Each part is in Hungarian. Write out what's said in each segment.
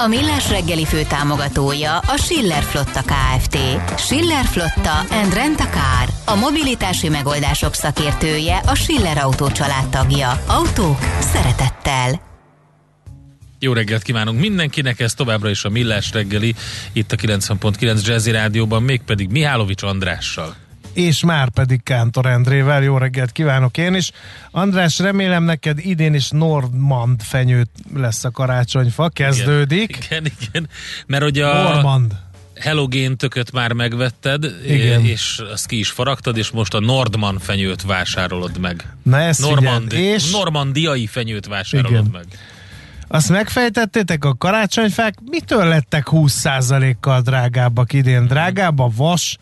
A Millás reggeli fő támogatója a Schiller Flotta KFT. Schiller Flotta and Rent a Car. A mobilitási megoldások szakértője a Schiller Autó tagja. Autók szeretettel. Jó reggelt kívánunk mindenkinek, ez továbbra is a Millás reggeli, itt a 90.9 Jazzy Rádióban, mégpedig Mihálovics Andrással és már pedig Kántor Endrével. Jó reggelt kívánok én is. András, remélem neked idén is Normand fenyőt lesz a karácsonyfa. Kezdődik. Igen, igen, igen. mert ugye a... Normand Helogén tököt már megvetted, Igen. és azt ki is faragtad, és most a Nordman fenyőt vásárolod meg. Na ezt Normandi, és... Normandiai fenyőt vásárolod Igen. meg. Azt megfejtettétek, a karácsonyfák mitől lettek 20%-kal drágábbak idén? Drágább a vas,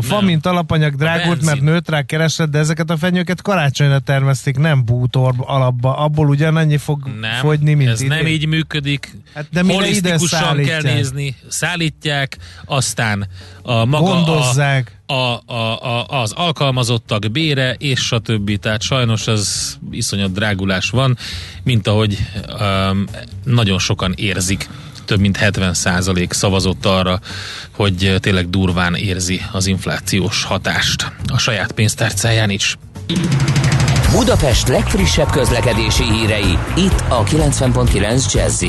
a fa, nem. mint alapanyag drágult, mert nőtt rá kereslet, de ezeket a fenyőket karácsonyra termesztik, nem bútor alapba. Abból ugyanannyi fog nem, fogyni, mint ez idén. nem így működik. Hát de Holisztikusan kell nézni. Szállítják, aztán a maga Gondozzák. A, a, a, a, az alkalmazottak bére, és a többi. Tehát sajnos ez iszonyat drágulás van, mint ahogy um, nagyon sokan érzik több mint 70 százalék szavazott arra, hogy tényleg durván érzi az inflációs hatást a saját pénztárcáján is. Budapest legfrissebb közlekedési hírei, itt a 90.9 jazz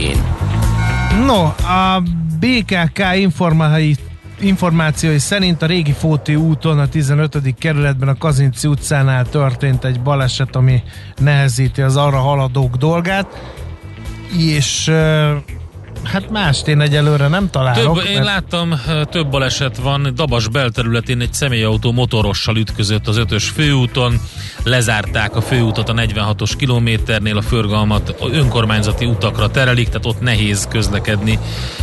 No, a BKK informálai információi szerint a régi Fóti úton a 15. kerületben a Kazinci utcánál történt egy baleset, ami nehezíti az arra haladók dolgát, és Hát mást én egyelőre nem találok. Több, én mert... láttam, több baleset van. Dabas belterületén egy személyautó motorossal ütközött az ötös főúton. Lezárták a főútot a 46-os kilométernél, a forgalmat önkormányzati utakra terelik, tehát ott nehéz közlekedni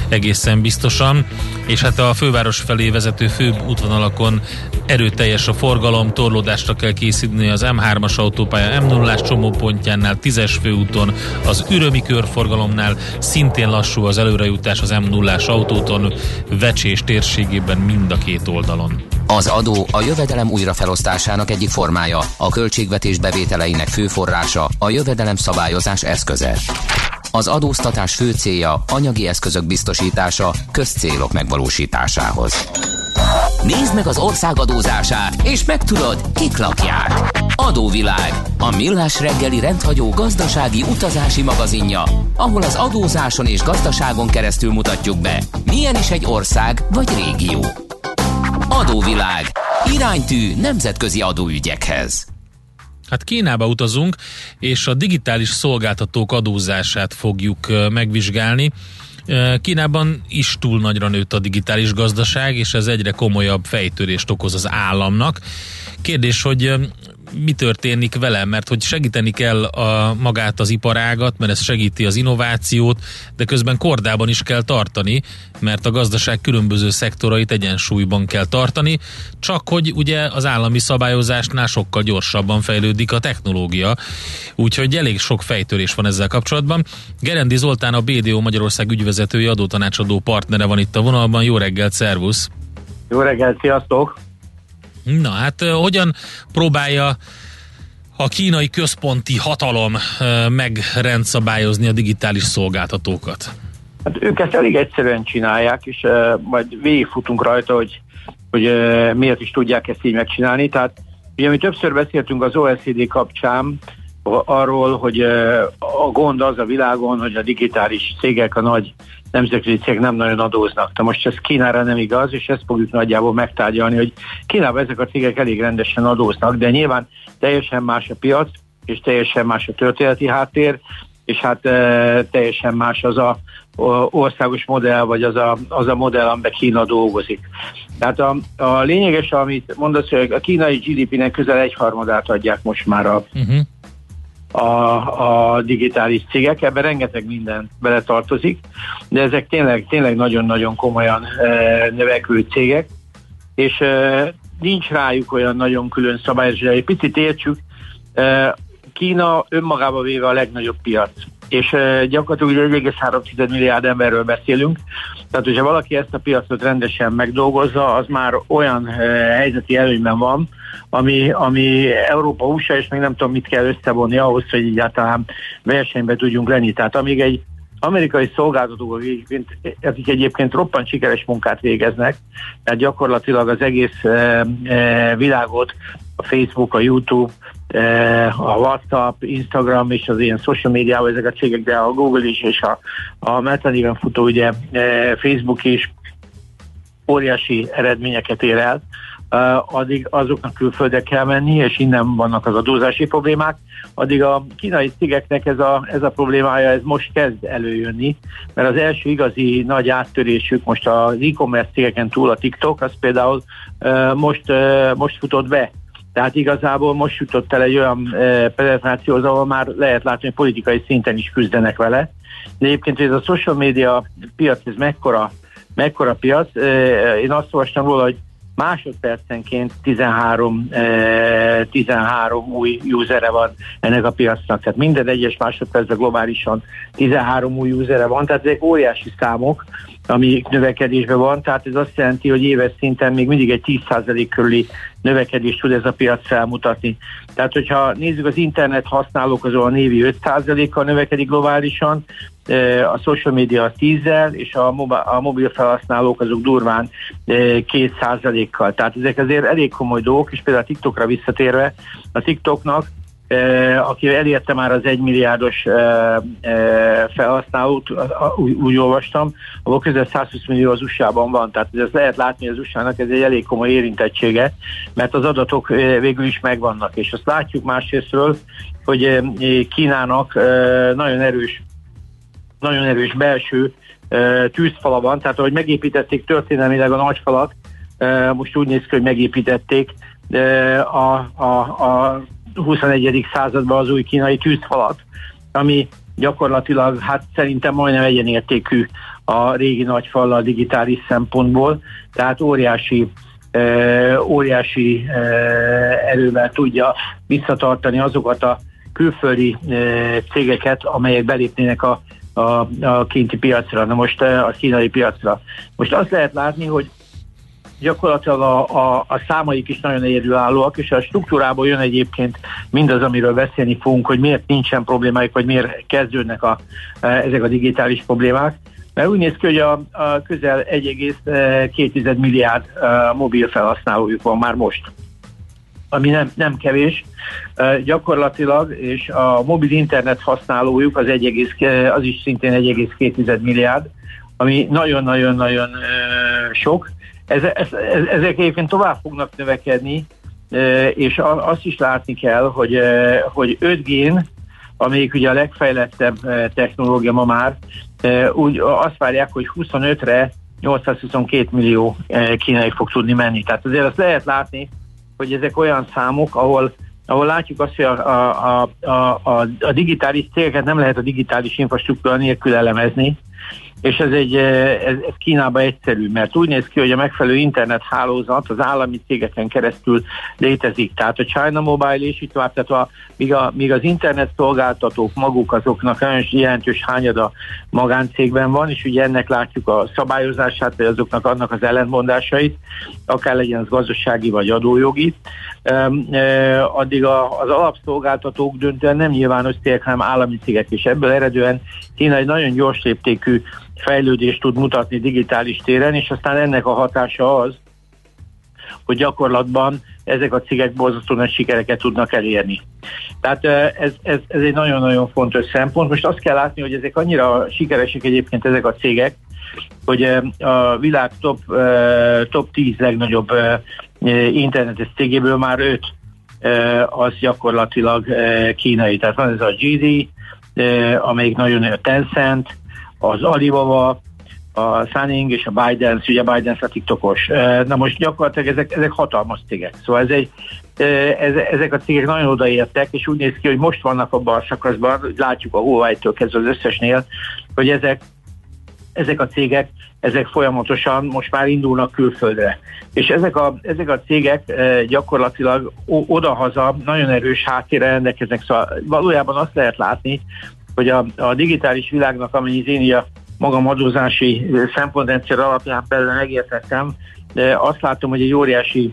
egészen biztosan. És hát a főváros felé vezető fő útvonalakon erőteljes a forgalom, torlódásra kell készíteni az M3-as autópálya M0-ás csomópontjánál, 10-es főúton, az ürömi körforgalomnál szintén lassú az előrejutás az M0-ás autóton, vecsés térségében mind a két oldalon. Az adó a jövedelem újrafelosztásának egyik formája, a költségvetés bevételeinek fő forrása, a jövedelem szabályozás eszköze. Az adóztatás fő célja anyagi eszközök biztosítása közcélok megvalósításához. Nézd meg az ország adózását, és megtudod, kik lakják. Adóvilág, a millás reggeli rendhagyó gazdasági utazási magazinja, ahol az adózáson és gazdaságon keresztül mutatjuk be, milyen is egy ország vagy régió. Adóvilág, iránytű nemzetközi adóügyekhez. Hát Kínába utazunk, és a digitális szolgáltatók adózását fogjuk megvizsgálni. Kínában is túl nagyra nőtt a digitális gazdaság, és ez egyre komolyabb fejtörést okoz az államnak. Kérdés, hogy mi történik vele, mert hogy segíteni kell a, magát az iparágat, mert ez segíti az innovációt, de közben kordában is kell tartani, mert a gazdaság különböző szektorait egyensúlyban kell tartani, csak hogy ugye az állami szabályozásnál sokkal gyorsabban fejlődik a technológia, úgyhogy elég sok fejtörés van ezzel kapcsolatban. Gerendi Zoltán a BDO Magyarország ügyvezetője, adótanácsadó partnere van itt a vonalban. Jó reggelt, szervusz! Jó reggelt, sziasztok! Na hát hogyan próbálja a kínai központi hatalom megrendszabályozni a digitális szolgáltatókat? Hát ők ezt elég egyszerűen csinálják, és uh, majd végigfutunk rajta, hogy, hogy uh, miért is tudják ezt így megcsinálni. Tehát ugye mi többször beszéltünk az OECD kapcsán arról, hogy uh, a gond az a világon, hogy a digitális cégek, a nagy nemzetközi cégek nem nagyon adóznak. De most ez Kínára nem igaz, és ezt fogjuk nagyjából megtárgyalni, hogy Kínában ezek a cégek elég rendesen adóznak, de nyilván teljesen más a piac, és teljesen más a történeti háttér, és hát e, teljesen más az a országos modell, vagy az a, az a modell, amiben Kína dolgozik. Tehát a, a lényeges, amit mondasz, hogy a kínai GDP-nek közel egyharmadát adják most már a, uh-huh a, a digitális cégek, ebben rengeteg minden beletartozik, de ezek tényleg, tényleg nagyon-nagyon komolyan e, növekvő cégek, és e, nincs rájuk olyan nagyon külön szabályozás. Egy picit értsük, Kína önmagába véve a legnagyobb piac és gyakorlatilag 1,3 milliárd emberről beszélünk. Tehát, hogyha valaki ezt a piacot rendesen megdolgozza, az már olyan helyzeti előnyben van, ami, ami Európa USA, és még nem tudom, mit kell összevonni ahhoz, hogy egyáltalán versenybe tudjunk lenni. Tehát amíg egy amerikai szolgáltatók, akik egyébként roppant sikeres munkát végeznek, tehát gyakorlatilag az egész e, e, világot, a Facebook, a YouTube, e, a WhatsApp, Instagram és az ilyen social médiával ezek a cégek, de a Google is és a, a Meta néven futó ugye e, Facebook is óriási eredményeket ér el, addig azoknak külföldre kell menni, és innen vannak az adózási problémák, addig a kínai cégeknek ez a, ez a problémája, ez most kezd előjönni, mert az első igazi nagy áttörésük most az e-commerce cégeken túl a TikTok, az például most, most futott be. Tehát igazából most jutott el egy olyan penetrációhoz, ahol már lehet látni, hogy politikai szinten is küzdenek vele. De egyébként, hogy ez a social media piac, ez mekkora, mekkora piac, én azt olvastam róla, hogy másodpercenként 13, 13 eh, új usere van ennek a piacnak. Tehát minden egyes másodpercben globálisan 13 új usere van, tehát ezek óriási számok, ami növekedésben van, tehát ez azt jelenti, hogy éves szinten még mindig egy 10% körüli növekedést tud ez a piac felmutatni. Tehát, hogyha nézzük az internet használók, az a névi 5%-kal növekedik globálisan, a social media 10-zel, és a, mobil, a mobil felhasználók azok durván 2%-kal. Tehát ezek azért elég komoly dolgok, és például a TikTokra visszatérve, a TikToknak aki elérte már az egymilliárdos felhasználót, úgy, úgy olvastam, ahol közel 120 millió az USA-ban van. Tehát ezt lehet látni, hogy az USA-nak ez egy elég komoly érintettsége, mert az adatok végül is megvannak. És azt látjuk másrésztről, hogy Kínának nagyon erős nagyon erős belső tűzfala van, tehát ahogy megépítették történelmileg a nagyfalat, most úgy néz ki, hogy megépítették a, a, a 21. században az új kínai tűzfalat, ami gyakorlatilag hát szerintem majdnem egyenértékű a régi nagyfallal digitális szempontból, tehát óriási óriási erővel tudja visszatartani azokat a külföldi cégeket, amelyek belépnének a a, a kinti piacra, na most a kínai piacra. Most azt lehet látni, hogy gyakorlatilag a, a, a számaik is nagyon érőállóak, és a struktúrából jön egyébként mindaz, amiről beszélni fogunk, hogy miért nincsen problémáik, vagy miért kezdődnek a, eh, ezek a digitális problémák. Mert úgy néz ki, hogy a, a közel 1,2 eh, milliárd mobil felhasználójuk van már most ami nem, nem kevés, uh, gyakorlatilag, és a mobil internet használójuk az, 1, az is szintén 1,2 milliárd, ami nagyon-nagyon-nagyon uh, sok. Ez, ez, ez, ezek egyébként tovább fognak növekedni, uh, és azt is látni kell, hogy, uh, hogy 5G-n, amelyik ugye a legfejlettebb uh, technológia ma már, úgy azt várják, hogy 25-re 822 millió kínai fog tudni menni. Tehát azért azt lehet látni, hogy ezek olyan számok, ahol ahol látjuk azt, hogy a, a, a, a, a digitális cégeket nem lehet a digitális infrastruktúra nélkül elemezni, és ez, egy, ez, ez Kínában egyszerű, mert úgy néz ki, hogy a megfelelő internethálózat az állami cégeken keresztül létezik. Tehát a China Mobile és itt tovább, tehát a, míg, a, míg az internet szolgáltatók maguk azoknak nagyon jelentős hányada magáncégben van, és ugye ennek látjuk a szabályozását, vagy azoknak annak az ellentmondásait, akár legyen az gazdasági vagy adójogi, addig a, az alapszolgáltatók döntően nem nyilvános cégek, hanem állami cégek, és ebből eredően Kína egy nagyon gyors léptékű fejlődést tud mutatni digitális téren, és aztán ennek a hatása az, hogy gyakorlatban ezek a cégek borzasztó nagy sikereket tudnak elérni. Tehát ez, ez, ez egy nagyon-nagyon fontos szempont. Most azt kell látni, hogy ezek annyira sikeresek egyébként ezek a cégek, hogy a világ top, top 10 legnagyobb internetes cégéből már 5 az gyakorlatilag kínai. Tehát van ez a GD, amelyik nagyon a Tencent, az Alibaba, a Sunning és a Biden, ugye Biden a TikTokos. Na most gyakorlatilag ezek, ezek hatalmas cégek. Szóval ez egy, ez, ezek a cégek nagyon odaértek, és úgy néz ki, hogy most vannak abban a szakaszban, látjuk a Huawei-től kezdve az összesnél, hogy ezek ezek a cégek, ezek folyamatosan most már indulnak külföldre. És ezek a, ezek a cégek gyakorlatilag odahaza nagyon erős háttérre rendelkeznek, szóval valójában azt lehet látni, hogy a, a digitális világnak, amennyit én a magam adózási szempontrendszer alapján belőle megértettem, de azt látom, hogy egy óriási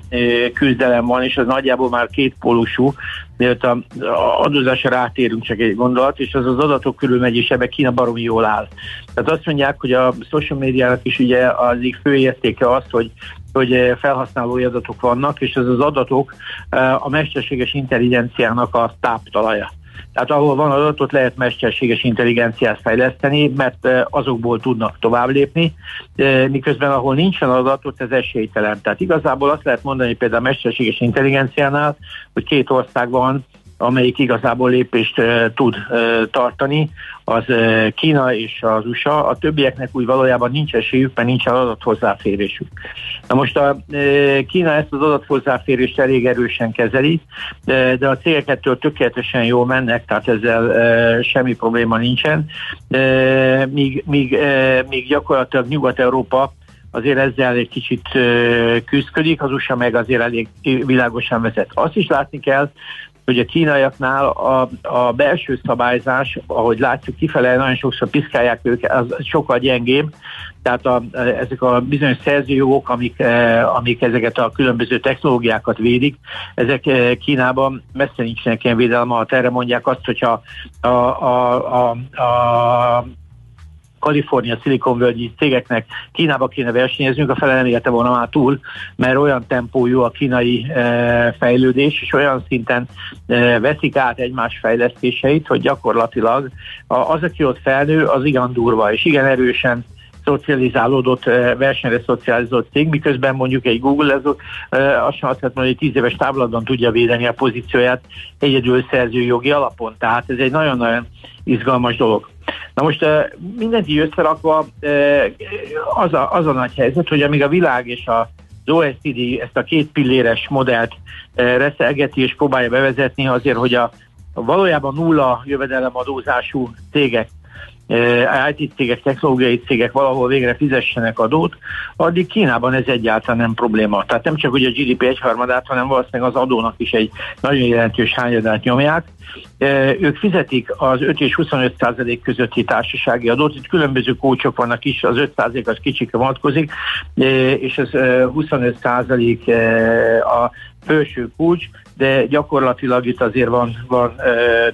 küzdelem van, és az nagyjából már két pólusú, mielőtt a adózásra rátérünk csak egy gondolat, és az az adatok körül megy, és ebbe Kína baromi jól áll. Tehát azt mondják, hogy a social médiának is ugye az fő értéke az, hogy hogy felhasználói adatok vannak, és ez az adatok a mesterséges intelligenciának a táptalaja. Tehát ahol van adatot, lehet mesterséges intelligenciát fejleszteni, mert azokból tudnak tovább lépni, miközben ahol nincsen adatot, ez esélytelen. Tehát igazából azt lehet mondani például a mesterséges intelligenciánál, hogy két ország van, amelyik igazából lépést uh, tud uh, tartani, az Kína és az USA. A többieknek úgy valójában nincs esélyük, mert nincs adathozzáférésük. Na most a Kína ezt az adathozzáférést elég erősen kezeli, de, a cégek ettől tökéletesen jól mennek, tehát ezzel semmi probléma nincsen. Míg, míg, míg gyakorlatilag Nyugat-Európa azért ezzel egy kicsit küzdködik, az USA meg azért elég világosan vezet. Azt is látni kell, hogy a kínaiaknál a, a belső szabályzás, ahogy látjuk kifele, nagyon sokszor piszkálják őket, az sokkal gyengébb, tehát a, ezek a bizonyos szerzőjogok, amik, eh, amik ezeket a különböző technológiákat védik, ezek eh, Kínában messze nincsenek ilyen védelme, erre mondják azt, hogyha a, a, a, a Kalifornia szilikonvölgyi cégeknek Kínába kéne versenyeznünk, a fele nem érte volna már túl, mert olyan tempójú a kínai e, fejlődés, és olyan szinten e, veszik át egymás fejlesztéseit, hogy gyakorlatilag az, aki ott felnő, az igen durva, és igen erősen szocializálódott, e, versenyre szocializált cég, miközben mondjuk egy Google ez azt sem azt lehet mondani, hogy 10 éves távlatban tudja védeni a pozícióját egyedül szerzőjogi alapon. Tehát ez egy nagyon-nagyon izgalmas dolog. Na most mindent így összerakva az a, az a nagy helyzet, hogy amíg a világ és a az OECD ezt a két pilléres modellt reszelgeti és próbálja bevezetni azért, hogy a, a valójában nulla jövedelemadózású cégek IT cégek, technológiai cégek valahol végre fizessenek adót, addig Kínában ez egyáltalán nem probléma. Tehát nem csak hogy a GDP egyharmadát, hanem valószínűleg az adónak is egy nagyon jelentős hányadát nyomják. Ők fizetik az 5 és 25 százalék közötti társasági adót, itt különböző kócsok vannak is, az 5 százalék az kicsikre vonatkozik, és az 25 százalék a felső kulcs, de gyakorlatilag itt azért van, van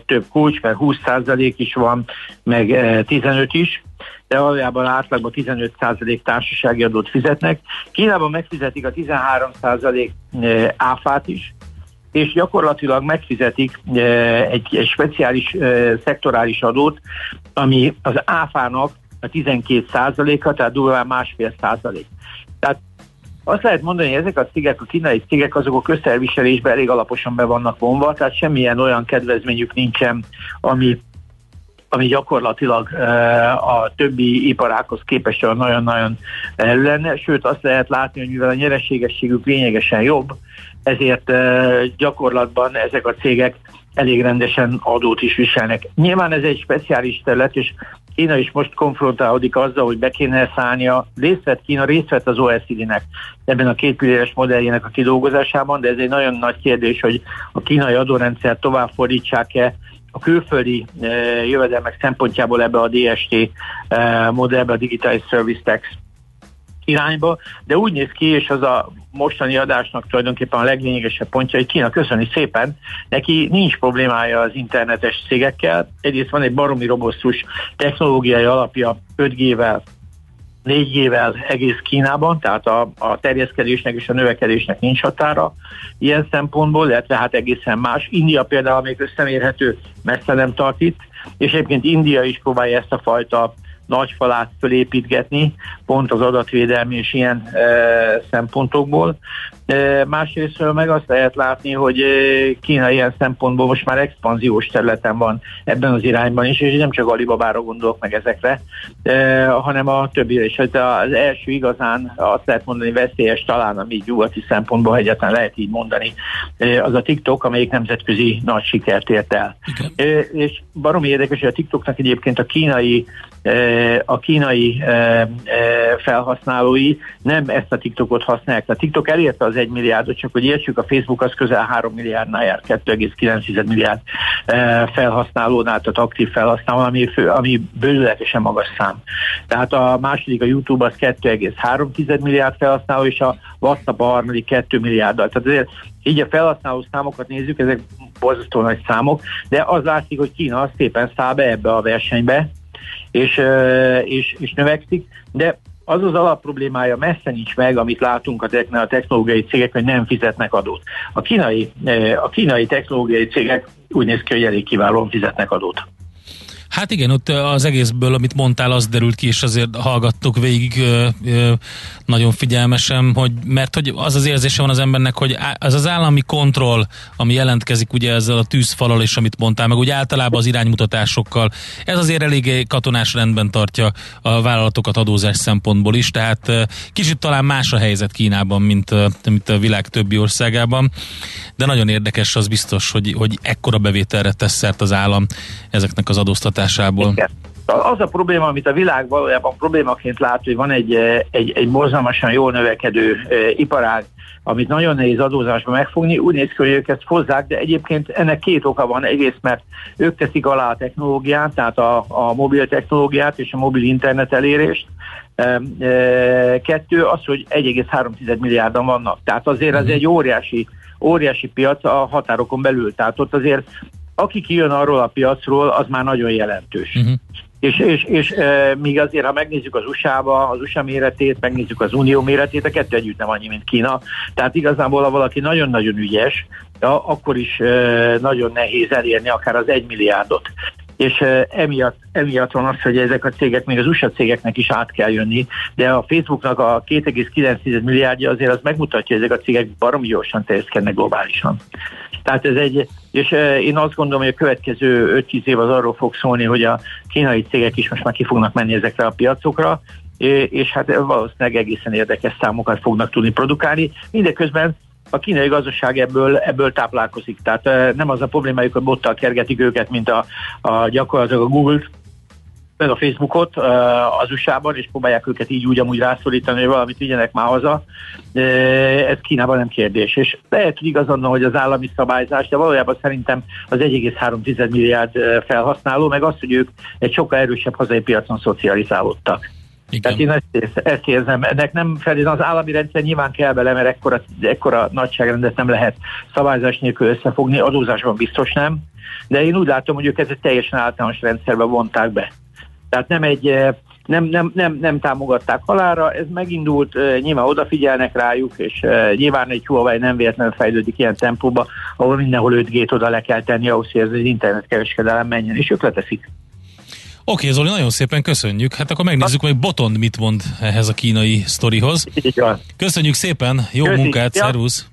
több kulcs, mert 20% is van, meg ö, 15 is, de valójában átlagban 15% társasági adót fizetnek. Kínában megfizetik a 13% áfát is, és gyakorlatilag megfizetik egy, egy speciális szektorális adót, ami az áfának a 12 százaléka, tehát durván másfél százalék. Tehát azt lehet mondani, hogy ezek a cégek, a kínai cégek, azok a közszerviselésben elég alaposan be vannak vonva, tehát semmilyen olyan kedvezményük nincsen, ami ami gyakorlatilag a többi iparákhoz képest nagyon-nagyon lenne, sőt azt lehet látni, hogy mivel a nyereségességük lényegesen jobb, ezért gyakorlatban ezek a cégek elég rendesen adót is viselnek. Nyilván ez egy speciális terület, és Kína is most konfrontálódik azzal, hogy be kéne szállnia. Részt vett Kína, részt vett az OECD-nek ebben a két pilléres modelljének a kidolgozásában, de ez egy nagyon nagy kérdés, hogy a kínai adórendszer tovább fordítsák-e a külföldi e, jövedelmek szempontjából ebbe a DST e, modellbe, a Digital Service Tax irányba, de úgy néz ki, és az a mostani adásnak tulajdonképpen a leglényegesebb pontja, hogy Kína köszöni szépen, neki nincs problémája az internetes cégekkel, egyrészt van egy baromi robosztus technológiai alapja 5G-vel, 4G-vel egész Kínában, tehát a, a terjeszkedésnek és a növekedésnek nincs határa ilyen szempontból, illetve hát egészen más. India például még összemérhető messze nem tart itt, és egyébként India is próbálja ezt a fajta nagy falát fölépítgetni, pont az adatvédelmi és ilyen e, szempontokból. E, másrészt meg azt lehet látni, hogy e, Kína ilyen szempontból most már expanziós területen van ebben az irányban is, és nem csak Alibabára gondolok meg ezekre, e, hanem a többi is. Hát az első igazán azt lehet mondani veszélyes talán, ami nyugati szempontból egyáltalán lehet így mondani, e, az a TikTok, amelyik nemzetközi nagy sikert ért el. E, és baromi érdekes, hogy a TikToknak egyébként a kínai a kínai felhasználói nem ezt a TikTokot használják. A TikTok elérte az 1 milliárdot, csak hogy értsük, a Facebook az közel 3 milliárdnál jár, 2,9 milliárd felhasználónál, tehát aktív felhasználó, ami, fő, ami bőületesen magas szám. Tehát a második, a YouTube az 2,3 milliárd felhasználó, és a WhatsApp a harmadik 2 milliárddal. Tehát azért így a felhasználó számokat nézzük, ezek borzasztó nagy számok, de az látszik, hogy Kína szépen száll be ebbe a versenybe, és, és, és növekszik, de az az alapproblémája messze nincs meg, amit látunk a, a technológiai cégek, hogy nem fizetnek adót. A kínai, a kínai technológiai cégek úgy néz ki, hogy elég kiválóan fizetnek adót. Hát igen, ott az egészből, amit mondtál, az derült ki, és azért hallgattuk végig nagyon figyelmesen, hogy mert hogy az az érzése van az embernek, hogy az az állami kontroll, ami jelentkezik ugye ezzel a tűzfalal, és amit mondtál, meg úgy általában az iránymutatásokkal, ez azért eléggé katonás rendben tartja a vállalatokat adózás szempontból is, tehát kicsit talán más a helyzet Kínában, mint, mint a világ többi országában, de nagyon érdekes az biztos, hogy, hogy ekkora bevételre tesz szert az állam ezeknek az adóztatásoknak hatásából. Igen. Az a probléma, amit a világ valójában problémaként lát, hogy van egy, eh, egy, egy borzalmasan jól növekedő e, iparág, amit nagyon nehéz adózásba megfogni, úgy néz ki, hogy ők ezt hozzák, de egyébként ennek két oka van. Egész, mert ők teszik alá a technológiát, tehát a, a mobil technológiát és a mobil internet elérést. E, e, kettő az, hogy 1,3 milliárdan vannak. Tehát azért ez mhm. egy óriási óriási piac a határokon belül. Tehát ott azért aki kijön arról a piacról, az már nagyon jelentős. Uh-huh. És, és, és e, míg azért, ha megnézzük az USA-ba, az USA méretét, megnézzük az Unió méretét, a kettő együtt nem annyi, mint Kína. Tehát igazából, ha valaki nagyon-nagyon ügyes, ja, akkor is e, nagyon nehéz elérni akár az egy milliárdot. És emiatt, emiatt van az, hogy ezek a cégek, még az USA cégeknek is át kell jönni, de a Facebooknak a 2,9 milliárdja azért az megmutatja, hogy ezek a cégek baromi gyorsan terjeszkednek globálisan. Tehát ez egy, és én azt gondolom, hogy a következő 5-10 év az arról fog szólni, hogy a kínai cégek is most már ki fognak menni ezekre a piacokra, és hát valószínűleg egészen érdekes számokat fognak tudni produkálni. Mindeközben a kínai gazdaság ebből, ebből táplálkozik. Tehát nem az a problémájuk, hogy bottal kergetik őket, mint a, a gyakorlatilag a Google-t, meg a Facebookot az USA-ban, és próbálják őket így úgy amúgy rászorítani, hogy valamit vigyenek már haza. Ez Kínában nem kérdés. És lehet, hogy igaz annak, hogy az állami szabályzás, de valójában szerintem az 1,3 milliárd felhasználó, meg az, hogy ők egy sokkal erősebb hazai piacon szocializálódtak. Igen. Tehát én ezt, ezt érzem. Ennek nem feltétlenül az állami rendszer nyilván kell bele, mert ekkora, ekkora nagyságrendet nem lehet szabályzás nélkül összefogni, adózásban biztos nem, de én úgy látom, hogy ők ezt egy teljesen általános rendszerbe vonták be. Tehát nem egy eh, nem, nem, nem, nem támogatták halára, ez megindult, eh, nyilván odafigyelnek rájuk, és eh, nyilván egy Huawei nem véletlenül fejlődik ilyen tempóba, ahol mindenhol 5G-t oda le kell tenni ahhoz, hogy az internetkereskedelem menjen, és ők leteszik. Oké, Zoli, nagyon szépen köszönjük. Hát akkor megnézzük, hogy Botond mit mond ehhez a kínai sztorihoz. Köszönjük szépen, jó Köszi. munkát, ja. szervusz!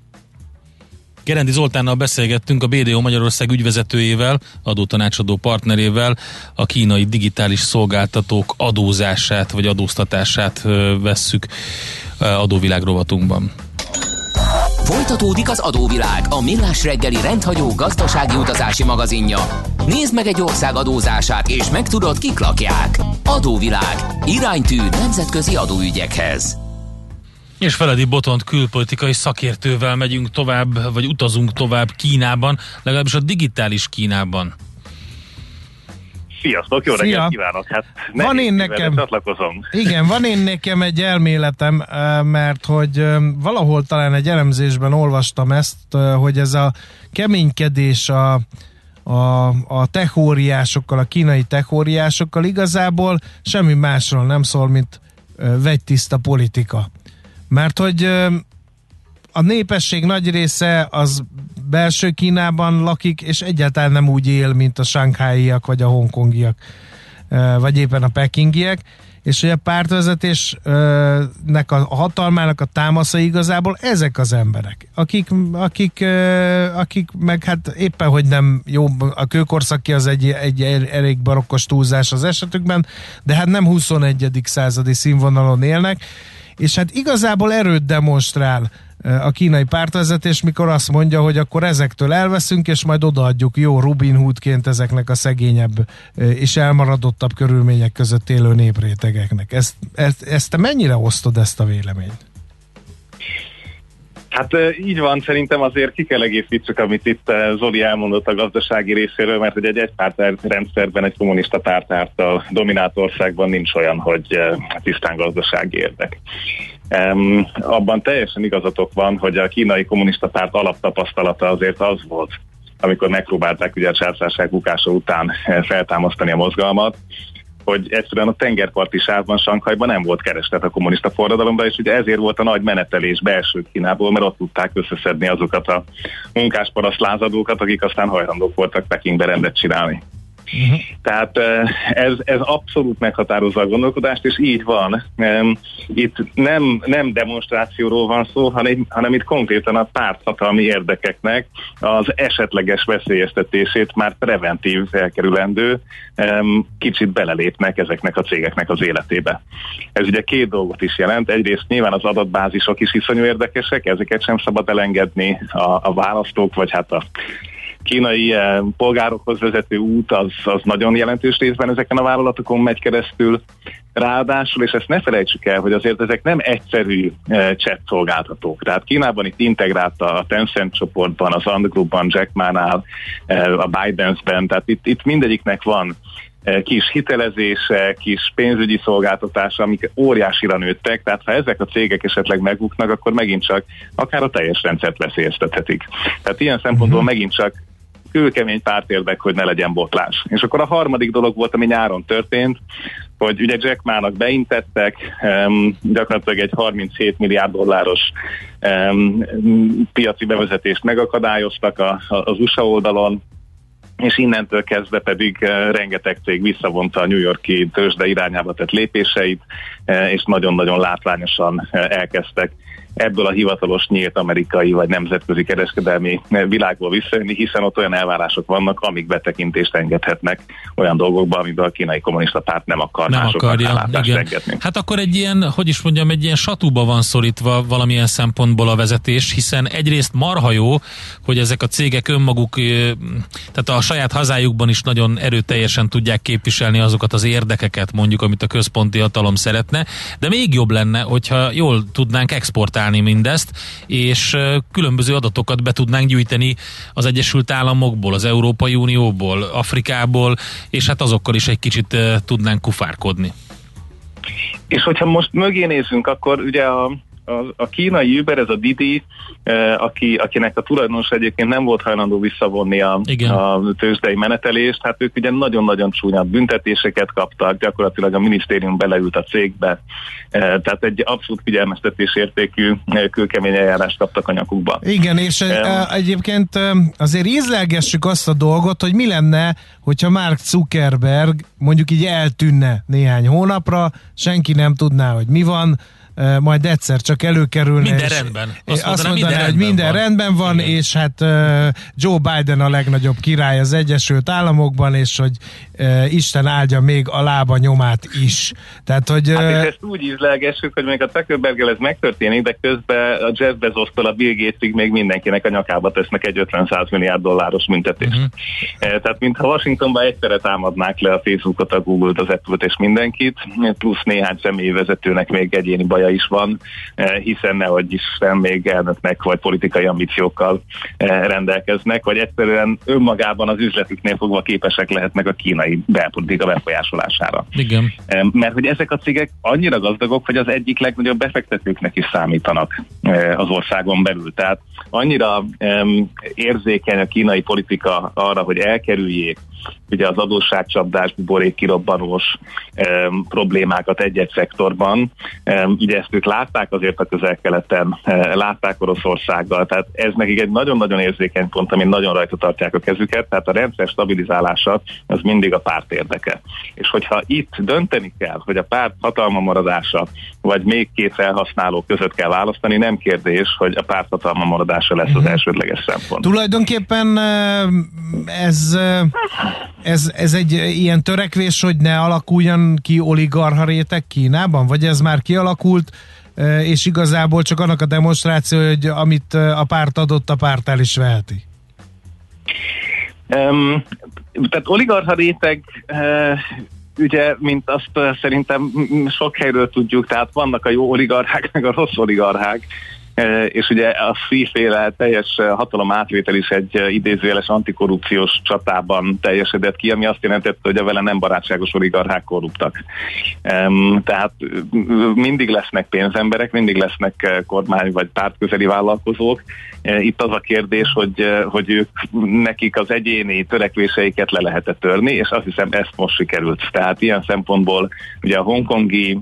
Gerendi Zoltánnal beszélgettünk a BDO Magyarország ügyvezetőjével, adótanácsadó partnerével, a kínai digitális szolgáltatók adózását vagy adóztatását vesszük adóvilág rovatunkban. Folytatódik az adóvilág, a millás reggeli rendhagyó gazdasági utazási magazinja. Nézd meg egy ország adózását, és megtudod, kik lakják. Adóvilág. Iránytű nemzetközi adóügyekhez. És Feledi Botont külpolitikai szakértővel megyünk tovább, vagy utazunk tovább Kínában, legalábbis a digitális Kínában. Sziasztok, jó reggelt kívánok! Hát van én nekem, csatlakozom. Igen, van én nekem egy elméletem, mert hogy valahol talán egy elemzésben olvastam ezt, hogy ez a keménykedés a, a, a techóriásokkal, a kínai techóriásokkal igazából semmi másról nem szól, mint vegytiszta politika. Mert hogy a népesség nagy része az belső Kínában lakik, és egyáltalán nem úgy él, mint a sánkhályiak, vagy a hongkongiak, vagy éppen a pekingiek, és hogy a pártvezetésnek a hatalmának a támasza igazából ezek az emberek, akik, akik, akik meg hát éppen, hogy nem jó, a kőkorszaki az egy, egy elég barokkos túlzás az esetükben, de hát nem 21. századi színvonalon élnek, és hát igazából erőt demonstrál a kínai pártvezetés, mikor azt mondja, hogy akkor ezektől elveszünk, és majd odaadjuk jó Rubin Hoodként ezeknek a szegényebb és elmaradottabb körülmények között élő néprétegeknek. Ezt, ezt, ezt te mennyire osztod ezt a véleményt? Hát így van, szerintem azért ki kell egészítsük, amit itt Zoli elmondott a gazdasági részéről, mert egy egypárt rendszerben, egy kommunista párt által dominált országban nincs olyan, hogy tisztán gazdasági érdek. Um, abban teljesen igazatok van, hogy a kínai kommunista párt alaptapasztalata azért az volt, amikor megpróbálták ugye a császárság bukása után feltámasztani a mozgalmat, hogy egyszerűen a tengerparti sávban, Sankhajban nem volt kereslet a kommunista forradalomban, és ugye ezért volt a nagy menetelés belső Kínából, mert ott tudták összeszedni azokat a munkásparaszt lázadókat, akik aztán hajlandók voltak Pekingbe rendet csinálni. Uh-huh. Tehát ez, ez abszolút meghatározza a gondolkodást, és így van. Itt nem, nem demonstrációról van szó, hanem, hanem itt konkrétan a párthatalmi érdekeknek az esetleges veszélyeztetését már preventív elkerülendő kicsit belelépnek ezeknek a cégeknek az életébe. Ez ugye két dolgot is jelent. Egyrészt nyilván az adatbázisok is iszonyú érdekesek, ezeket sem szabad elengedni a, a választók, vagy hát a kínai eh, polgárokhoz vezető út az, az nagyon jelentős részben ezeken a vállalatokon megy keresztül. Ráadásul, és ezt ne felejtsük el, hogy azért ezek nem egyszerű eh, chat szolgáltatók. Tehát Kínában itt integrált a Tencent csoportban, az Ant Groupban, Jack Ma-nál, eh, a Bidens-ben, tehát itt, itt mindegyiknek van kis hitelezése, kis pénzügyi szolgáltatása, amik óriásira nőttek, tehát ha ezek a cégek esetleg megbuknak, akkor megint csak akár a teljes rendszert veszélyeztethetik. Tehát ilyen szempontból uh-huh. megint csak kőkemény pártérdek, hogy ne legyen botlás. És akkor a harmadik dolog volt, ami nyáron történt, hogy ugye Jack Mának beintettek, um, gyakorlatilag egy 37 milliárd dolláros um, piaci bevezetést megakadályoztak a, a, az USA oldalon, és innentől kezdve pedig uh, rengeteg cég visszavonta a New Yorki tőzsde irányába tett lépéseit, uh, és nagyon-nagyon látványosan uh, elkezdtek ebből a hivatalos nyílt amerikai vagy nemzetközi kereskedelmi világból visszajönni, hiszen ott olyan elvárások vannak, amik betekintést engedhetnek olyan dolgokba, amiben a kínai kommunista párt nem akar nem akarja, igen. engedni. Hát akkor egy ilyen, hogy is mondjam, egy ilyen satúba van szorítva valamilyen szempontból a vezetés, hiszen egyrészt marha jó, hogy ezek a cégek önmaguk, tehát a saját hazájukban is nagyon erőteljesen tudják képviselni azokat az érdekeket, mondjuk, amit a központi hatalom szeretne, de még jobb lenne, hogyha jól tudnánk exportálni vizsgálni mindezt, és különböző adatokat be tudnánk gyűjteni az Egyesült Államokból, az Európai Unióból, Afrikából, és hát azokkal is egy kicsit tudnánk kufárkodni. És hogyha most mögé nézünk, akkor ugye a, a, a kínai Uber, ez a Didi, eh, aki, akinek a tulajdonos egyébként nem volt hajlandó visszavonni a, a tőzsdei menetelést, hát ők ugye nagyon-nagyon csúnya büntetéseket kaptak, gyakorlatilag a minisztérium beleült a cégbe, eh, tehát egy abszolút figyelmeztetés értékű eh, kőkemény eljárást kaptak a nyakukba. Igen, és um, egyébként azért ízlelgessük azt a dolgot, hogy mi lenne, hogyha Mark Zuckerberg mondjuk így eltűnne néhány hónapra, senki nem tudná, hogy mi van, majd egyszer csak előkerülne. Minden rendben. Azt, azt mondaná, minden hogy minden van. rendben van, Igen. és hát Joe Biden a legnagyobb király az Egyesült Államokban, és hogy Isten áldja még a lába nyomát is. Tehát, hogy, hát és ezt úgy ízlelgessük, hogy még a zuckerberg ez megtörténik, de közben a Jeff Bezos-tól a Bill Gatesig még mindenkinek a nyakába tesznek egy 50-100 milliárd dolláros büntetést. Uh-huh. Tehát mintha Washingtonban egyszerre támadnák le a Facebookot, a Google-t, az Apple-t és mindenkit, plusz néhány személyi vezetőnek még egyéni baja is van, eh, hiszen nehogy Isten még elnöknek vagy politikai ambíciókkal eh, rendelkeznek, vagy egyszerűen önmagában az üzletüknél fogva képesek lehetnek a kínai belpolitika befolyásolására. Igen. Eh, mert hogy ezek a cégek annyira gazdagok, hogy az egyik legnagyobb befektetőknek is számítanak az országon belül. Tehát annyira érzékeny a kínai politika arra, hogy elkerüljék ugye az adósságcsapdás, buborék kirobbanós um, problémákat egy-egy szektorban. Um, ugye ezt ők látták azért a közel-keleten, uh, látták Oroszországgal, tehát ez nekik egy nagyon-nagyon érzékeny pont, amin nagyon rajta tartják a kezüket, tehát a rendszer stabilizálása az mindig a párt érdeke. És hogyha itt dönteni kell, hogy a párt hatalma maradása, vagy még két felhasználó között kell választani, nem kérdés, hogy a párt hatalma maradása lesz az mhm. elsődleges szempont. Tulajdonképpen ez ez, ez egy ilyen törekvés, hogy ne alakuljon ki oligarha réteg Kínában? Vagy ez már kialakult, és igazából csak annak a demonstráció, hogy amit a párt adott, a párt el is veheti. Um, tehát oligarcha réteg uh, ugye, mint azt szerintem sok helyről tudjuk, tehát vannak a jó oligarchák, meg a rossz oligarchák, és ugye a fiféle teljes hatalom átvétel is egy idézőjeles antikorrupciós csatában teljesedett ki, ami azt jelentette, hogy a vele nem barátságos oligarchák korruptak. Tehát mindig lesznek pénzemberek, mindig lesznek kormány vagy pártközeli vállalkozók. Itt az a kérdés, hogy, hogy ők nekik az egyéni törekvéseiket le lehetett törni, és azt hiszem ezt most sikerült. Tehát ilyen szempontból ugye a hongkongi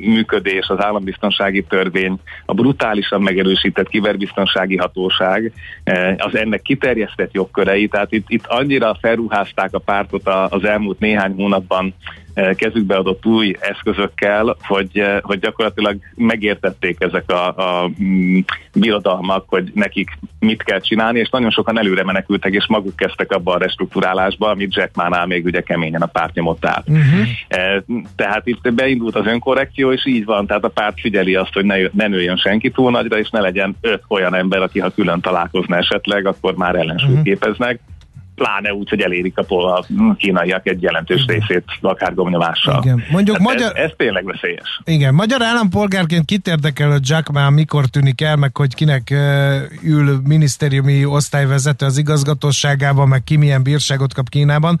működés, az állambiztonsági törvény, a brutális gyorsan megerősített kiberbiztonsági hatóság, az ennek kiterjesztett jogkörei, tehát itt, itt annyira felruházták a pártot az elmúlt néhány hónapban kezükbe adott új eszközökkel, hogy, hogy gyakorlatilag megértették ezek a, a mm, birodalmak, hogy nekik mit kell csinálni, és nagyon sokan előre menekültek, és maguk kezdtek abba a restruktúrálásba, amit Jack Mánál még ugye keményen a párt nyomott át. Uh-huh. Tehát itt beindult az önkorrekció, és így van, tehát a párt figyeli azt, hogy ne, ne nőjön senki túl nagyra, és ne legyen öt olyan ember, aki ha külön találkozna esetleg, akkor már ellensúlyt uh-huh. képeznek pláne úgy, hogy elérik a, a kínaiak egy jelentős részét akár gomnyomással. Igen. Mondjuk hát magyar... ez, ez tényleg veszélyes. Igen, magyar állampolgárként kit érdekel, hogy Jack Ma mikor tűnik el, meg hogy kinek uh, ül minisztériumi osztályvezető az igazgatóságában, meg ki milyen bírságot kap Kínában.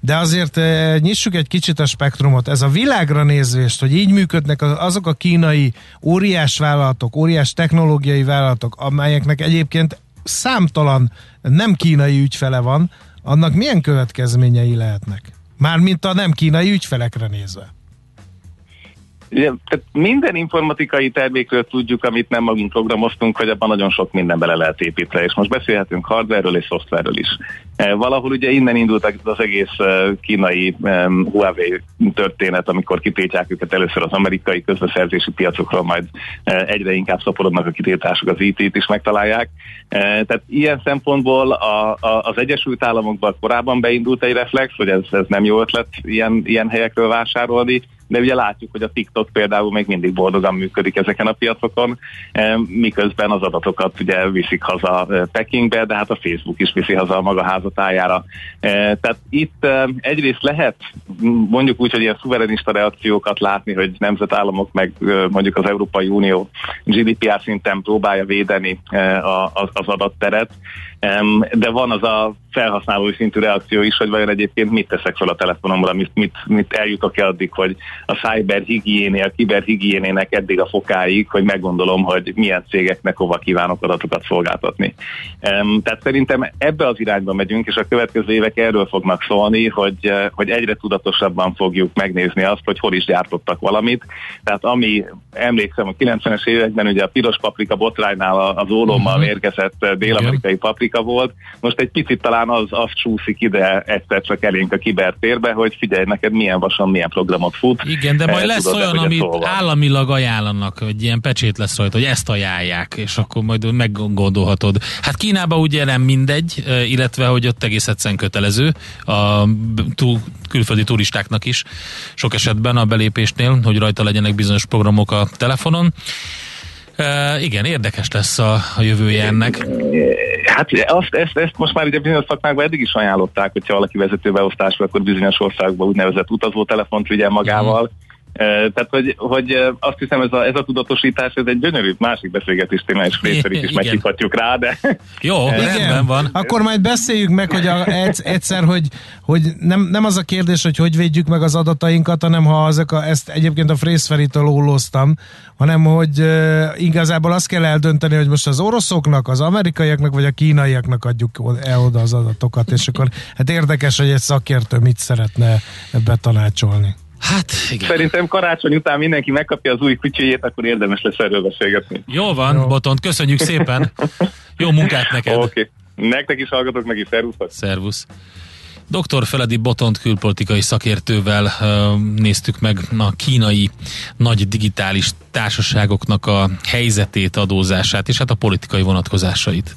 De azért uh, nyissuk egy kicsit a spektrumot. Ez a világra nézvést, hogy így működnek azok a kínai óriás vállalatok, óriás technológiai vállalatok, amelyeknek egyébként számtalan nem kínai ügyfele van, annak milyen következményei lehetnek? Mármint a nem kínai ügyfelekre nézve. Ugye, tehát minden informatikai termékről tudjuk, amit nem magunk programoztunk, hogy abban nagyon sok minden bele lehet építeni, és most beszélhetünk hardware és szoftverről is. E, valahol ugye innen indult az egész e, kínai Huawei történet, amikor kitétják őket először az amerikai közbeszerzési piacokról, majd egyre inkább szaporodnak a kitétások, az IT-t is megtalálják. Tehát ilyen szempontból a, a, az Egyesült Államokban korábban beindult egy reflex, hogy ez, ez nem jó ötlet ilyen, ilyen helyekről vásárolni, de ugye látjuk, hogy a TikTok például még mindig boldogan működik ezeken a piacokon, eh, miközben az adatokat ugye viszik haza eh, Pekingbe, de hát a Facebook is viszi haza a maga házatájára. Eh, tehát itt egyrészt lehet mondjuk úgy, hogy ilyen szuverenista reakciókat látni, hogy nemzetállamok meg mondjuk az Európai Unió GDPR szinten próbálja védeni az adatteret, de van az a felhasználói szintű reakció is, hogy vajon egyébként mit teszek fel a telefonomra, mit, mit, mit eljutok el addig, hogy a cyberhigiéné, a kiberhigiénének eddig a fokáig, hogy meggondolom, hogy milyen cégeknek hova kívánok adatokat szolgáltatni. Tehát szerintem ebbe az irányba megyünk, és a következő évek erről fognak szólni, hogy, eh, hogy egyre tudatosabban fogjuk megnézni azt, hogy hol is gyártottak valamit. Tehát ami, emlékszem, a 90-es években ugye a piros paprika botránynál az ólommal mhm. érkezett eh, dél-amerikai paprika volt, most egy picit talán az, az csúszik ide egyszer csak elénk a kibertérbe, hogy figyelj neked milyen vason, milyen programot fut. Igen, de majd eh, lesz tudod, olyan, amit államilag ajánlanak, hogy ilyen pecsét lesz rajta, hogy ezt ajánlják, és akkor majd meggondolhatod. Hát Kínában ugye nem mindegy, eh, illetve hogy ott egész egyszerűen kötelező a túl, külföldi turistáknak is sok esetben a belépésnél, hogy rajta legyenek bizonyos programok a telefonon. Uh, igen, érdekes lesz a, a jövője ennek. Hát azt, ezt, ezt most már ugye bizonyos szakmákban eddig is ajánlották, hogyha valaki vezetőbeosztásba, akkor bizonyos országokban úgynevezett utazótelefont vigyen magával. Uh-huh tehát, hogy, hogy azt hiszem, ez a, ez a tudatosítás, ez egy gyönyörű másik beszélgetés téma, és Frészerit is meghívhatjuk rá, de... Jó, igen, van. Akkor majd beszéljük meg, hogy a, egyszer, hogy, hogy nem, nem az a kérdés, hogy hogy védjük meg az adatainkat, hanem ha azok a, ezt egyébként a Frészferitől óloztam, hanem hogy uh, igazából azt kell eldönteni, hogy most az oroszoknak, az amerikaiaknak, vagy a kínaiaknak adjuk el oda az adatokat, és akkor hát érdekes, hogy egy szakértő mit szeretne ebbe tanácsolni. Hát, igen. Szerintem karácsony után mindenki megkapja az új kutyéjét, akkor érdemes lesz erről beszélgetni. Jó van, Jó. Botont, köszönjük szépen. Jó munkát neked. Oké. Okay. Nektek is hallgatok meg is, szervusz. Szervusz. Dr. Feledi Botont külpolitikai szakértővel néztük meg a kínai nagy digitális társaságoknak a helyzetét, adózását és hát a politikai vonatkozásait.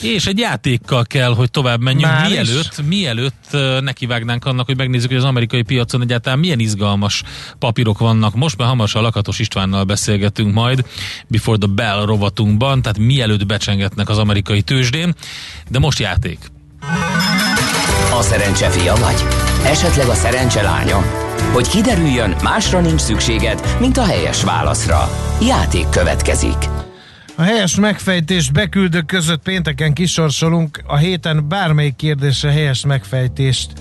És egy játékkal kell, hogy tovább menjünk, Már mielőtt, is? mielőtt nekivágnánk annak, hogy megnézzük, hogy az amerikai piacon egyáltalán milyen izgalmas papírok vannak. Most már hamarosan Lakatos Istvánnal beszélgetünk majd, Before the Bell rovatunkban, tehát mielőtt becsengetnek az amerikai tőzsdén, de most játék. A szerencse fia vagy? Esetleg a szerencse lánya? Hogy kiderüljön, másra nincs szükséged, mint a helyes válaszra. Játék következik. A helyes megfejtés beküldők között pénteken kisorsolunk. A héten bármelyik kérdésre helyes megfejtést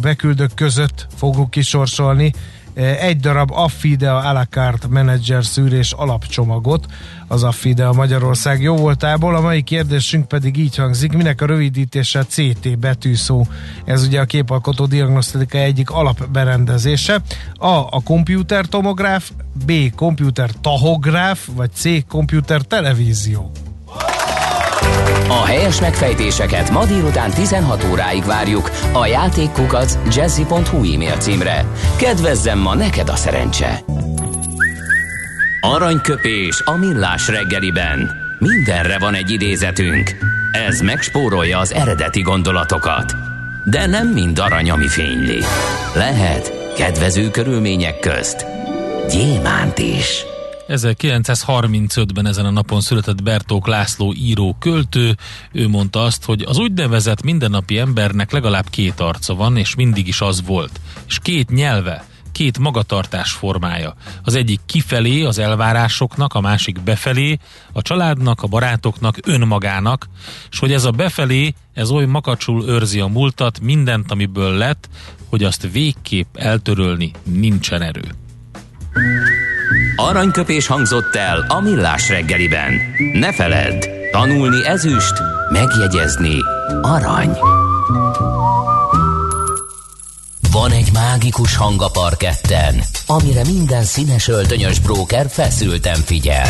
beküldők között fogunk kisorsolni. Egy darab Affidea a la carte menedzser szűrés alapcsomagot az Affidea Magyarország jó voltából. A mai kérdésünk pedig így hangzik, minek a rövidítése CT betűszó. Ez ugye a képalkotó diagnosztika egyik alapberendezése. A. A komputer tomográf, B. Komputer tahográf, vagy C. Komputer televízió. A helyes megfejtéseket ma délután 16 óráig várjuk a játékkukac jazzy.hu e-mail címre. Kedvezzem ma neked a szerencse! Aranyköpés a millás reggeliben. Mindenre van egy idézetünk. Ez megspórolja az eredeti gondolatokat. De nem mind arany, ami fényli. Lehet kedvező körülmények közt gyémánt is. 1935-ben ezen a napon született Bertók László író költő. Ő mondta azt, hogy az úgynevezett mindennapi embernek legalább két arca van, és mindig is az volt. És két nyelve, két magatartás formája. Az egyik kifelé az elvárásoknak, a másik befelé, a családnak, a barátoknak, önmagának, és hogy ez a befelé, ez oly makacsul őrzi a múltat, mindent, amiből lett, hogy azt végképp eltörölni nincsen erő. Aranyköpés hangzott el a millás reggeliben. Ne feledd, tanulni ezüst, megjegyezni arany. Van egy mágikus hang a parketten, amire minden színes öltönyös bróker feszülten figyel.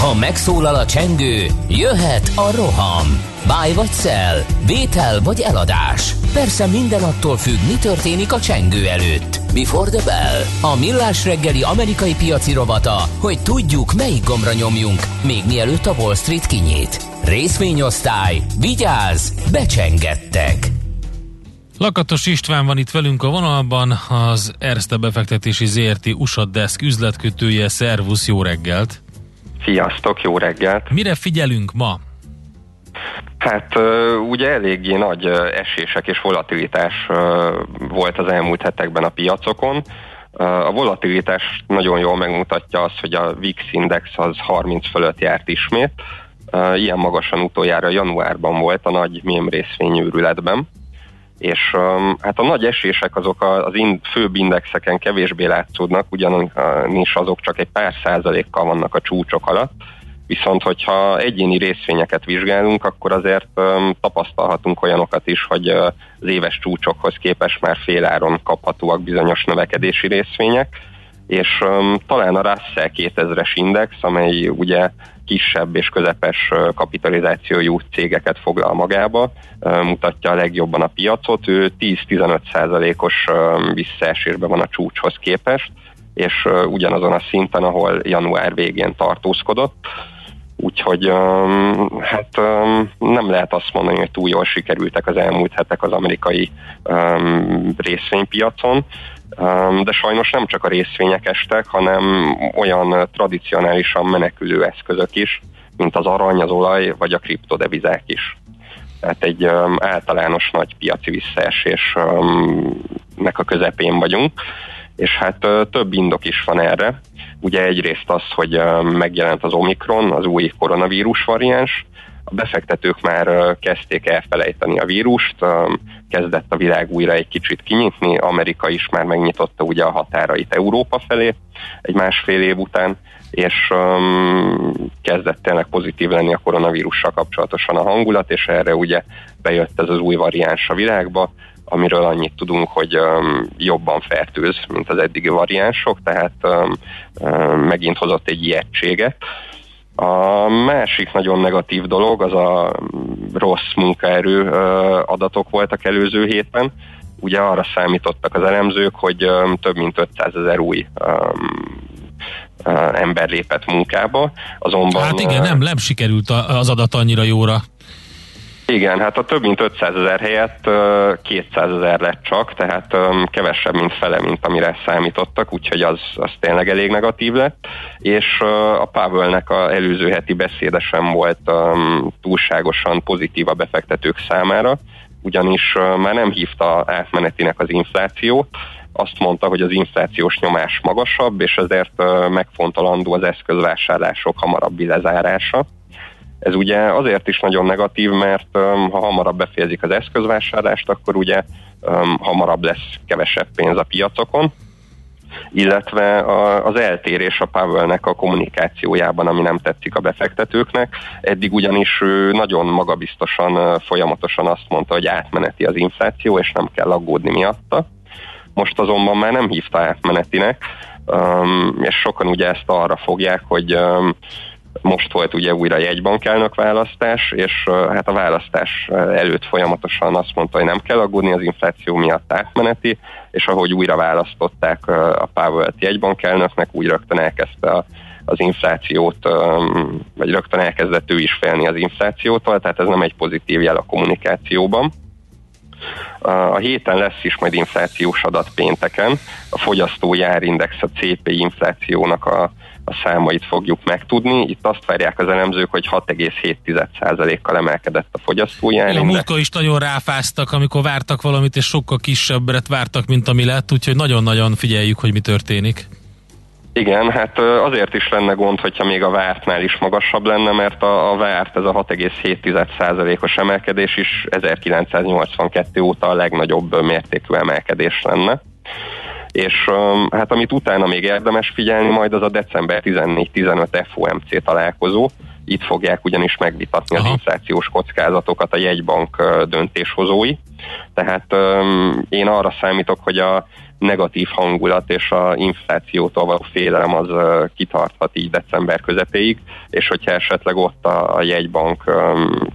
Ha megszólal a csengő, jöhet a roham. Báj vagy szel, vétel vagy eladás. Persze minden attól függ, mi történik a csengő előtt. Before the Bell, a millás reggeli amerikai piaci rovata, hogy tudjuk, melyik gombra nyomjunk, még mielőtt a Wall Street kinyit. Részvényosztály, vigyázz, becsengettek! Lakatos István van itt velünk a vonalban, az Erste befektetési ZRT USA Desk üzletkötője. Szervusz, jó reggelt! Sziasztok, jó reggelt! Mire figyelünk ma? Hát ugye eléggé nagy esések és volatilitás volt az elmúlt hetekben a piacokon. A volatilitás nagyon jól megmutatja azt, hogy a VIX index az 30 fölött járt ismét. Ilyen magasan utoljára januárban volt a nagy mém részvényűrületben. És öm, hát a nagy esések azok az ind, főbb indexeken kevésbé látszódnak, ugyanis azok csak egy pár százalékkal vannak a csúcsok alatt, viszont hogyha egyéni részvényeket vizsgálunk, akkor azért öm, tapasztalhatunk olyanokat is, hogy ö, az éves csúcsokhoz képest már féláron kaphatóak bizonyos növekedési részvények, és öm, talán a Russell 2000-es index, amely ugye kisebb és közepes kapitalizációjú cégeket foglal magába, mutatja a legjobban a piacot. Ő 10-15 százalékos visszaesésben van a csúcshoz képest, és ugyanazon a szinten, ahol január végén tartózkodott. Úgyhogy um, hát um, nem lehet azt mondani, hogy túl jól sikerültek az elmúlt hetek az amerikai um, részvénypiacon, um, de sajnos nem csak a részvények estek, hanem olyan uh, tradicionálisan menekülő eszközök is, mint az arany, az olaj vagy a kriptodevizák is. Tehát egy um, általános nagy piaci visszaesésnek a közepén vagyunk, és hát ö, több indok is van erre. Ugye egyrészt az, hogy megjelent az Omikron, az új koronavírus variáns, a befektetők már kezdték elfelejteni a vírust, kezdett a világ újra egy kicsit kinyitni, Amerika is már megnyitotta ugye a határait Európa felé egy másfél év után, és um, kezdett tényleg pozitív lenni a koronavírussal kapcsolatosan a hangulat, és erre ugye bejött ez az új variáns a világba, amiről annyit tudunk, hogy um, jobban fertőz, mint az eddigi variánsok, tehát um, um, megint hozott egy ijegységet. A másik nagyon negatív dolog az a rossz munkaerő adatok voltak előző héten. Ugye arra számítottak az elemzők, hogy több mint 500 ezer új ember lépett munkába. Azonban, hát igen, nem, nem sikerült az adat annyira jóra. Igen, hát a több mint 500 ezer helyett 200 ezer lett csak, tehát kevesebb, mint fele, mint amire számítottak, úgyhogy az, az tényleg elég negatív lett. És a Pavelnek a előző heti beszéde sem volt túlságosan pozitív a befektetők számára, ugyanis már nem hívta átmenetinek az inflációt, azt mondta, hogy az inflációs nyomás magasabb, és ezért megfontolandó az eszközvásárlások hamarabbi lezárása. Ez ugye azért is nagyon negatív, mert ha hamarabb befejezik az eszközvásárlást, akkor ugye hamarabb lesz kevesebb pénz a piacokon, illetve az eltérés a Pavelnek a kommunikációjában, ami nem tetszik a befektetőknek. Eddig ugyanis ő nagyon magabiztosan, folyamatosan azt mondta, hogy átmeneti az infláció, és nem kell aggódni miatta. Most azonban már nem hívta átmenetinek, és sokan ugye ezt arra fogják, hogy most volt ugye újra jegybankelnök választás, és hát a választás előtt folyamatosan azt mondta, hogy nem kell aggódni az infláció miatt átmeneti, és ahogy újra választották a Powell-t jegybankelnöknek, úgy rögtön elkezdte a az inflációt, vagy rögtön elkezdett ő is félni az inflációtól, tehát ez nem egy pozitív jel a kommunikációban. A héten lesz is majd inflációs adat pénteken. A fogyasztói árindex, a CPI inflációnak a a számait fogjuk megtudni. Itt azt várják az elemzők, hogy 6,7%-kal emelkedett a fogyasztói A múltkor is nagyon ráfáztak, amikor vártak valamit, és sokkal kisebbre vártak, mint ami lett, úgyhogy nagyon-nagyon figyeljük, hogy mi történik. Igen, hát azért is lenne gond, hogyha még a vártnál is magasabb lenne, mert a, a várt, ez a 6,7%-os emelkedés is 1982 óta a legnagyobb mértékű emelkedés lenne és hát amit utána még érdemes figyelni majd az a december 14-15 FOMC találkozó, itt fogják ugyanis megvitatni Aha. az inflációs kockázatokat a jegybank döntéshozói. Tehát én arra számítok, hogy a negatív hangulat és a inflációtól való félelem az kitarthat így december közepéig, és hogyha esetleg ott a jegybank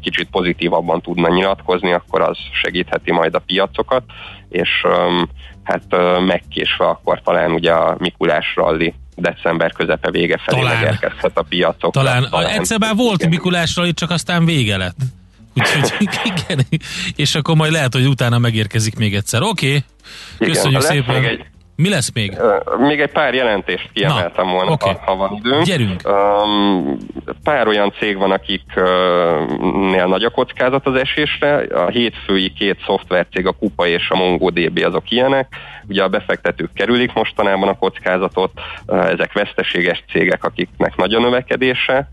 kicsit pozitívabban tudna nyilatkozni, akkor az segítheti majd a piacokat, és hát megkésve akkor talán ugye a Mikulás ralli december közepe vége felé talán. megérkezhet a piacok. Talán. talán. Egyszer már volt igen. Mikulás ralli, csak aztán vége lett. Úgyhogy igen, és akkor majd lehet, hogy utána megérkezik még egyszer. Oké, okay. köszönjük igen, szépen. Még egy mi lesz még? Még egy pár jelentést kiemeltem Na, volna, okay. ha, van időnk. Gyerünk! Pár olyan cég van, akiknél nagy a kockázat az esésre. A hétfői két szoftvercég, a Kupa és a MongoDB azok ilyenek. Ugye a befektetők kerülik mostanában a kockázatot, ezek veszteséges cégek, akiknek nagy a növekedése,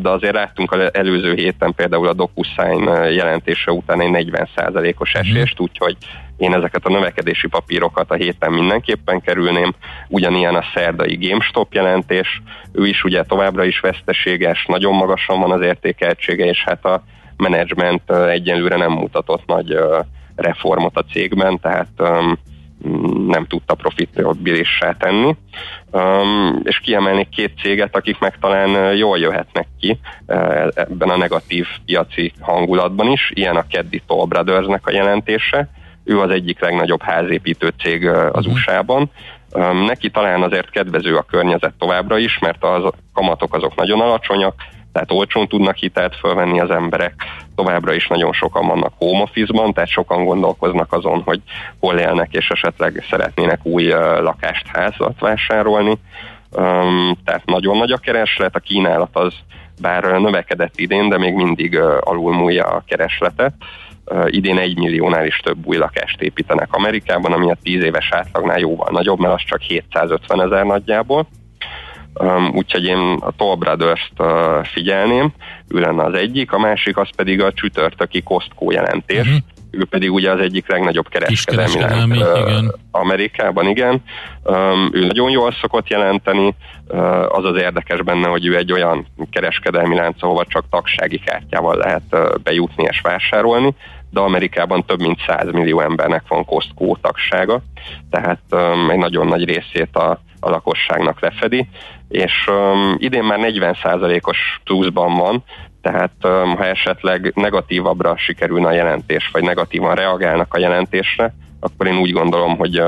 de azért láttunk az előző héten például a DocuSign jelentése után egy 40%-os mhm. esést, úgyhogy én ezeket a növekedési papírokat a héten mindenképpen kerülném. Ugyanilyen a szerdai GameStop jelentés, ő is ugye továbbra is veszteséges, nagyon magasan van az értékeltsége, és hát a menedzsment egyenlőre nem mutatott nagy reformot a cégben, tehát nem tudta profitabilissá tenni. Um, és kiemelnék két céget, akik meg talán jól jöhetnek ki ebben a negatív piaci hangulatban is. Ilyen a Keddi Toll Brothersnek a jelentése, ő az egyik legnagyobb házépítő cég az mhm. USA-ban. Neki talán azért kedvező a környezet továbbra is, mert az kamatok azok nagyon alacsonyak, tehát olcsón tudnak hitelt fölvenni az emberek, továbbra is nagyon sokan vannak home office-ban, tehát sokan gondolkoznak azon, hogy hol élnek, és esetleg szeretnének új lakást, házat vásárolni. Tehát nagyon nagy a kereslet, a kínálat az bár növekedett idén, de még mindig alulmúlja a keresletet idén egy milliónál is több új lakást építenek Amerikában, ami a 10 éves átlagnál jóval nagyobb, mert az csak 750 ezer nagyjából. úgyhogy én a Toll Brothers-t figyelném, ő lenne az egyik, a másik az pedig a csütörtöki Costco jelentés, uh-huh. Ő pedig ugye az egyik legnagyobb kereskedelmi lánc igen. Amerikában, igen. ő nagyon jól szokott jelenteni, az az érdekes benne, hogy ő egy olyan kereskedelmi lánc, ahova csak tagsági kártyával lehet bejutni és vásárolni, de Amerikában több mint 100 millió embernek van Costco tagsága, tehát egy nagyon nagy részét a a lakosságnak lefedi, és um, idén már 40%-os pluszban van, tehát ha esetleg negatívabbra sikerülne a jelentés, vagy negatívan reagálnak a jelentésre, akkor én úgy gondolom, hogy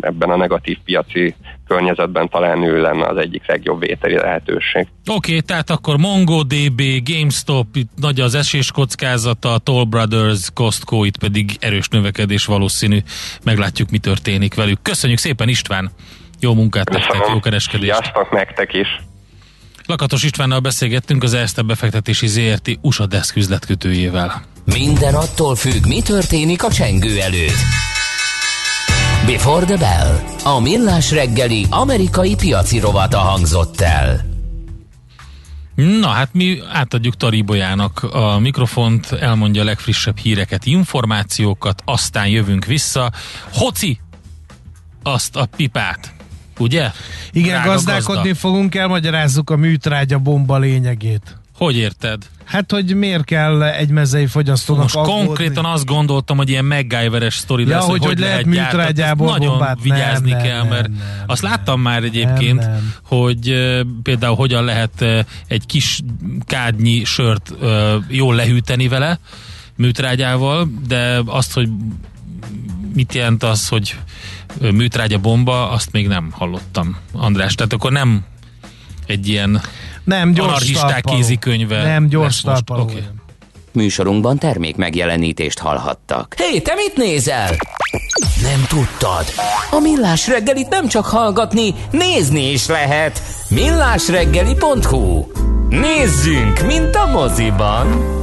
ebben a negatív piaci környezetben talán ő lenne az egyik legjobb vételi lehetőség. Oké, okay, tehát akkor MongoDB, GameStop, itt nagy az esés kockázata, Toll Brothers, Costco, itt pedig erős növekedés valószínű. Meglátjuk, mi történik velük. Köszönjük szépen István! Jó munkát nektek, jó kereskedést! Sziasztok nektek is! Lakatos Istvánnal beszélgettünk az Erste befektetési ZRT USA Desk üzletkötőjével. Minden attól függ, mi történik a csengő előtt. Before the Bell. A millás reggeli amerikai piaci rovata hangzott el. Na hát mi átadjuk Taribolyának a mikrofont, elmondja a legfrissebb híreket, információkat, aztán jövünk vissza. Hoci! Azt a pipát, ugye? Igen, Drága gazdálkodni gazda. fogunk, elmagyarázzuk a műtrágya bomba lényegét. Hogy érted? Hát, hogy miért kell egy mezei fogyasztónak Most aggódni? konkrétan azt gondoltam, hogy ilyen MacGyver-es sztori ja, lesz, hogy, hogy, hogy lehet műtrágyából Nagyon bombát. vigyázni nem, kell, nem, mert nem, nem, azt láttam már egyébként, nem, nem. hogy uh, például hogyan lehet uh, egy kis kádnyi sört uh, jól lehűteni vele, műtrágyával, de azt, hogy mit jelent az, hogy műtrágya bomba, azt még nem hallottam, András. Tehát akkor nem egy ilyen nem, gyors kézikönyve. Nem, gyors talpaló. Okay. Műsorunkban termék megjelenítést hallhattak. Hé, hey, te mit nézel? Nem tudtad? A Millás reggelit nem csak hallgatni, nézni is lehet. millásreggeli.hu Nézzünk, mint a moziban!